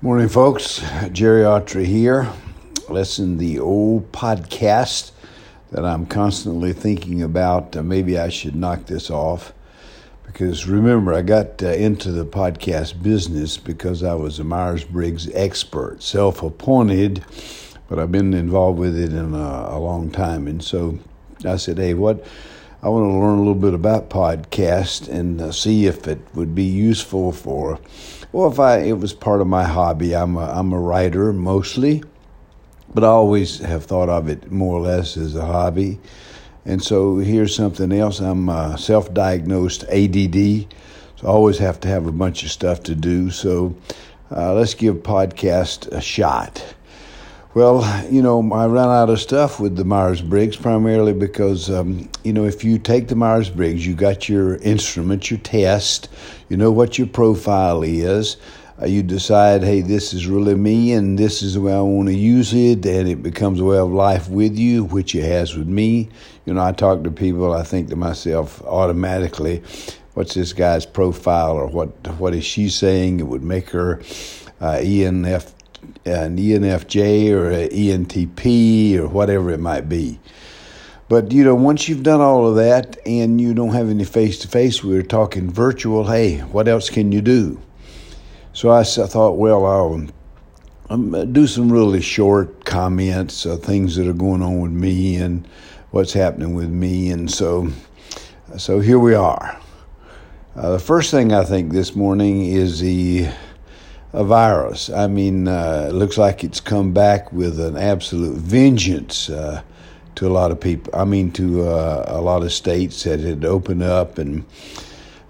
Morning, folks. Jerry Autry here. Listen, the old podcast that I'm constantly thinking about. Uh, maybe I should knock this off because remember, I got uh, into the podcast business because I was a Myers Briggs expert, self appointed, but I've been involved with it in a, a long time. And so I said, hey, what? I want to learn a little bit about podcast and uh, see if it would be useful for well, if I it was part of my hobby, I'm a, I'm a writer mostly, but I always have thought of it more or less as a hobby. And so here's something else. I'm uh, self-diagnosed ADD, so I always have to have a bunch of stuff to do. So uh, let's give podcast a shot. Well, you know, I ran out of stuff with the Myers Briggs primarily because, um, you know, if you take the Myers Briggs, you got your instrument, your test, you know what your profile is. Uh, you decide, hey, this is really me and this is the way I want to use it, and it becomes a way of life with you, which it has with me. You know, I talk to people, I think to myself automatically, what's this guy's profile or what what is she saying? It would make her uh, ENF an ENFJ or an ENTP or whatever it might be. But you know, once you've done all of that and you don't have any face to face, we are talking virtual. Hey, what else can you do? So I, I thought, well, I'll um, do some really short comments, uh, things that are going on with me and what's happening with me, and so, so here we are. Uh, the first thing I think this morning is the a virus. I mean, uh, it looks like it's come back with an absolute vengeance uh, to a lot of people. I mean, to uh, a lot of states that had opened up, and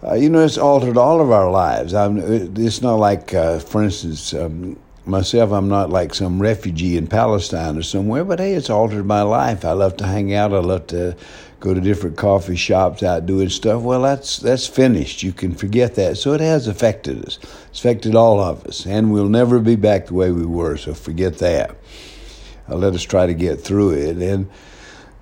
uh, you know, it's altered all of our lives. I'm, it's not like, uh, for instance. Um, myself, I'm not like some refugee in Palestine or somewhere, but hey, it's altered my life. I love to hang out. I love to go to different coffee shops out doing stuff. Well, that's that's finished. You can forget that. So it has affected us. It's affected all of us, and we'll never be back the way we were. So forget that. Uh, let us try to get through it. And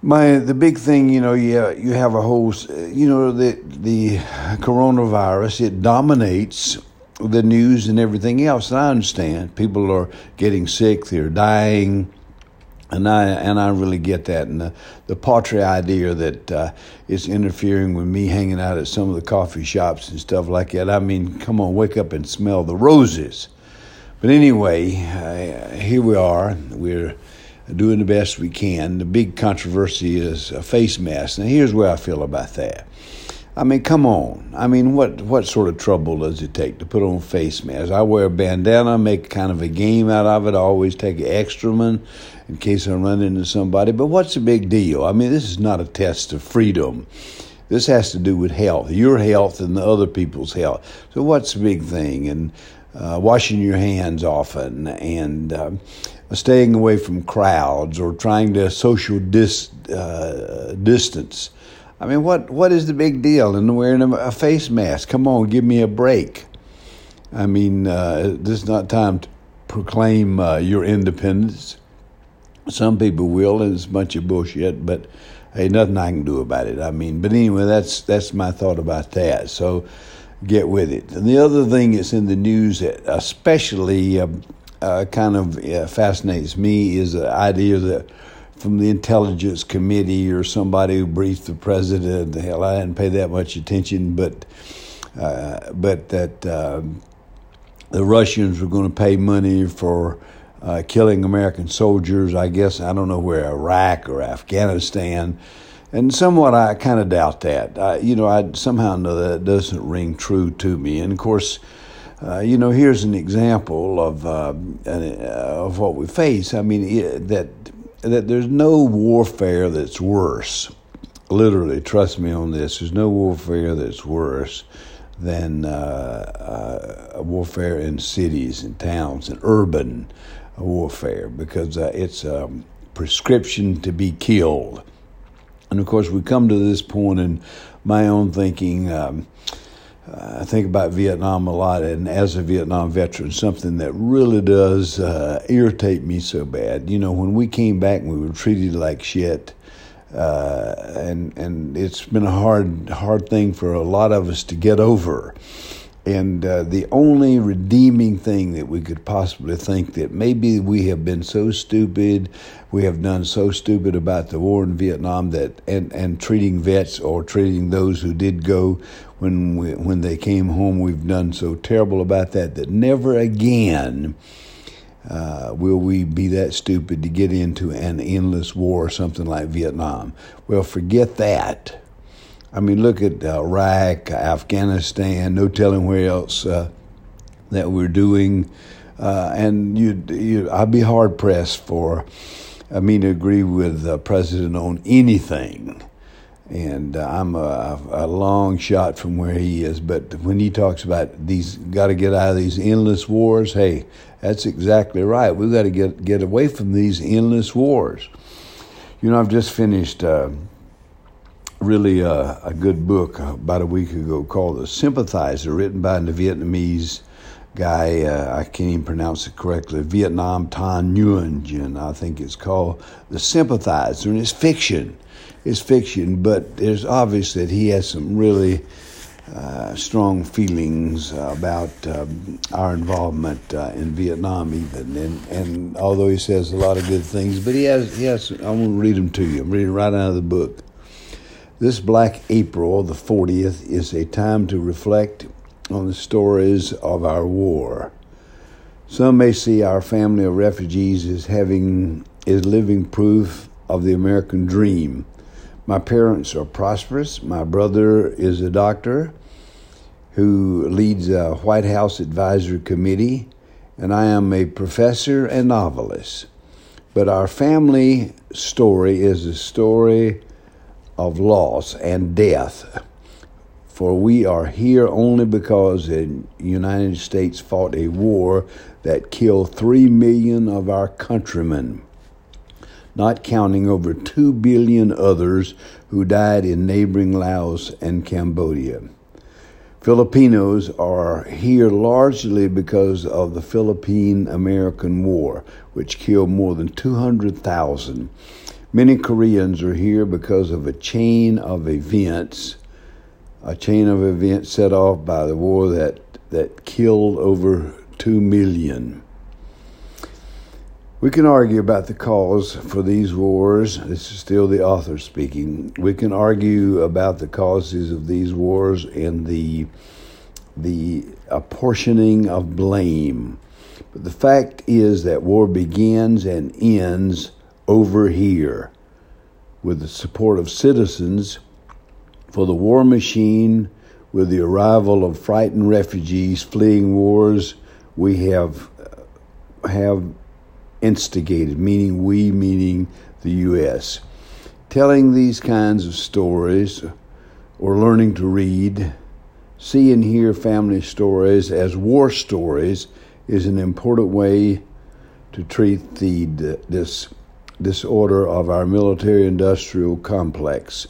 my the big thing, you know, you you have a whole, you know, the the coronavirus. It dominates the news and everything else. And I understand people are getting sick, they're dying and I and I really get that, and the, the paltry idea that uh, it's interfering with me hanging out at some of the coffee shops and stuff like that. I mean, come on, wake up and smell the roses. But anyway, uh, here we are. We're doing the best we can. The big controversy is a face mask. Now, here's where I feel about that. I mean, come on. I mean, what what sort of trouble does it take to put on face masks? I wear a bandana, make kind of a game out of it. I always take an extra one in case I run into somebody. But what's the big deal? I mean, this is not a test of freedom. This has to do with health, your health and the other people's health. So what's the big thing? And uh, washing your hands often and uh, staying away from crowds or trying to social dis, uh, distance I mean, what what is the big deal in wearing a, face mask? Come on, give me a break. I mean, uh, this is not time to proclaim uh, your independence. Some people will, and it's a bunch of bullshit, but hey, nothing I can do about it. I mean, but anyway, that's that's my thought about that. So get with it. And the other thing that's in the news that especially uh, uh kind of uh, fascinates me is the idea that from the intelligence committee or somebody who briefed the president. Hell, I didn't pay that much attention, but uh, but that uh, the Russians were going to pay money for uh, killing American soldiers. I guess I don't know where Iraq or Afghanistan. And somewhat, I kind of doubt that. I, you know, I somehow know that doesn't ring true to me. And of course, uh, you know, here's an example of uh, of what we face. I mean, that that there's no warfare that's worse. Literally, trust me on this. There's no warfare that's worse than uh, uh, warfare in cities and towns and urban warfare because uh, it's a prescription to be killed. And of course, we come to this point in my own thinking. Um, I think about Vietnam a lot, and as a Vietnam veteran, something that really does uh, irritate me so bad. You know, when we came back, we were treated like shit, uh, and and it's been a hard hard thing for a lot of us to get over. And uh, the only redeeming thing that we could possibly think that maybe we have been so stupid, we have done so stupid about the war in Vietnam that and, and treating vets or treating those who did go when we, when they came home, we've done so terrible about that that never again uh, will we be that stupid to get into an endless war or something like Vietnam. Well, forget that. I mean, look at uh, Iraq, Afghanistan, no telling where else uh, that we're doing. Uh, and you, you, I'd be hard pressed for I mean to agree with the president on anything. And uh, I'm a, a, long shot from where he is. But when he talks about these, got to get out of these endless wars, hey, that's exactly right. We've got to get, get away from these endless wars. You know, I've just finished uh, really uh, a good book about a week ago called The Sympathizer, written by the Vietnamese guy. Uh, I can't even pronounce it correctly. Vietnam Thanh Nguyen, I think it's called The Sympathizer, and it's fiction. It's fiction, but it's obvious that he has some really uh, strong feelings about um, our involvement uh, in Vietnam, even. And, and although he says a lot of good things, but he has, he has I'm going to read them to you. I'm reading right out of the book. This Black April, the 40th, is a time to reflect on the stories of our war. Some may see our family of refugees as having is living proof of the American dream. My parents are prosperous. My brother is a doctor who leads a White House advisory committee, and I am a professor and novelist. But our family story is a story of loss and death. For we are here only because the United States fought a war that killed three million of our countrymen, not counting over two billion others who died in neighboring Laos and Cambodia. Filipinos are here largely because of the Philippine American War, which killed more than 200,000 Many Koreans are here because of a chain of events, a chain of events set off by the war that, that killed over 2 million. We can argue about the cause for these wars. This is still the author speaking. We can argue about the causes of these wars and the the apportioning of blame. But the fact is that war begins and ends over here with the support of citizens for the war machine with the arrival of frightened refugees fleeing wars. We have uh, have instigated meaning we meaning the US telling these kinds of stories or learning to read see and hear family stories as war stories is an important way to treat the this disorder of our military industrial complex.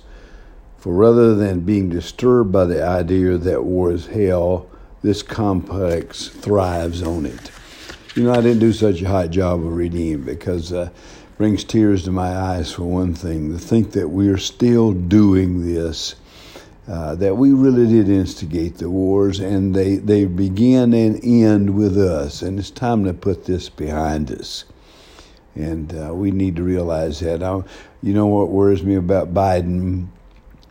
For rather than being disturbed by the idea that war is hell, this complex thrives on it. You know, I didn't do such a hot job of reading it because uh, it brings tears to my eyes, for one thing. To think that we are still doing this, uh, that we really did instigate the wars, and they, they begin and end with us, and it's time to put this behind us. And uh, we need to realize that. Now, you know what worries me about Biden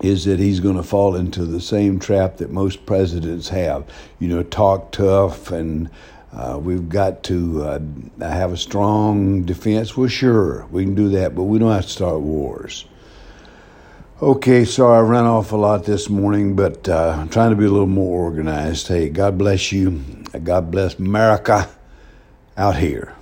is that he's going to fall into the same trap that most presidents have. You know, talk tough and uh, we've got to uh, have a strong defense. Well, sure, we can do that, but we don't have to start wars. Okay, sorry I ran off a lot this morning, but uh, I'm trying to be a little more organized. Hey, God bless you. God bless America out here.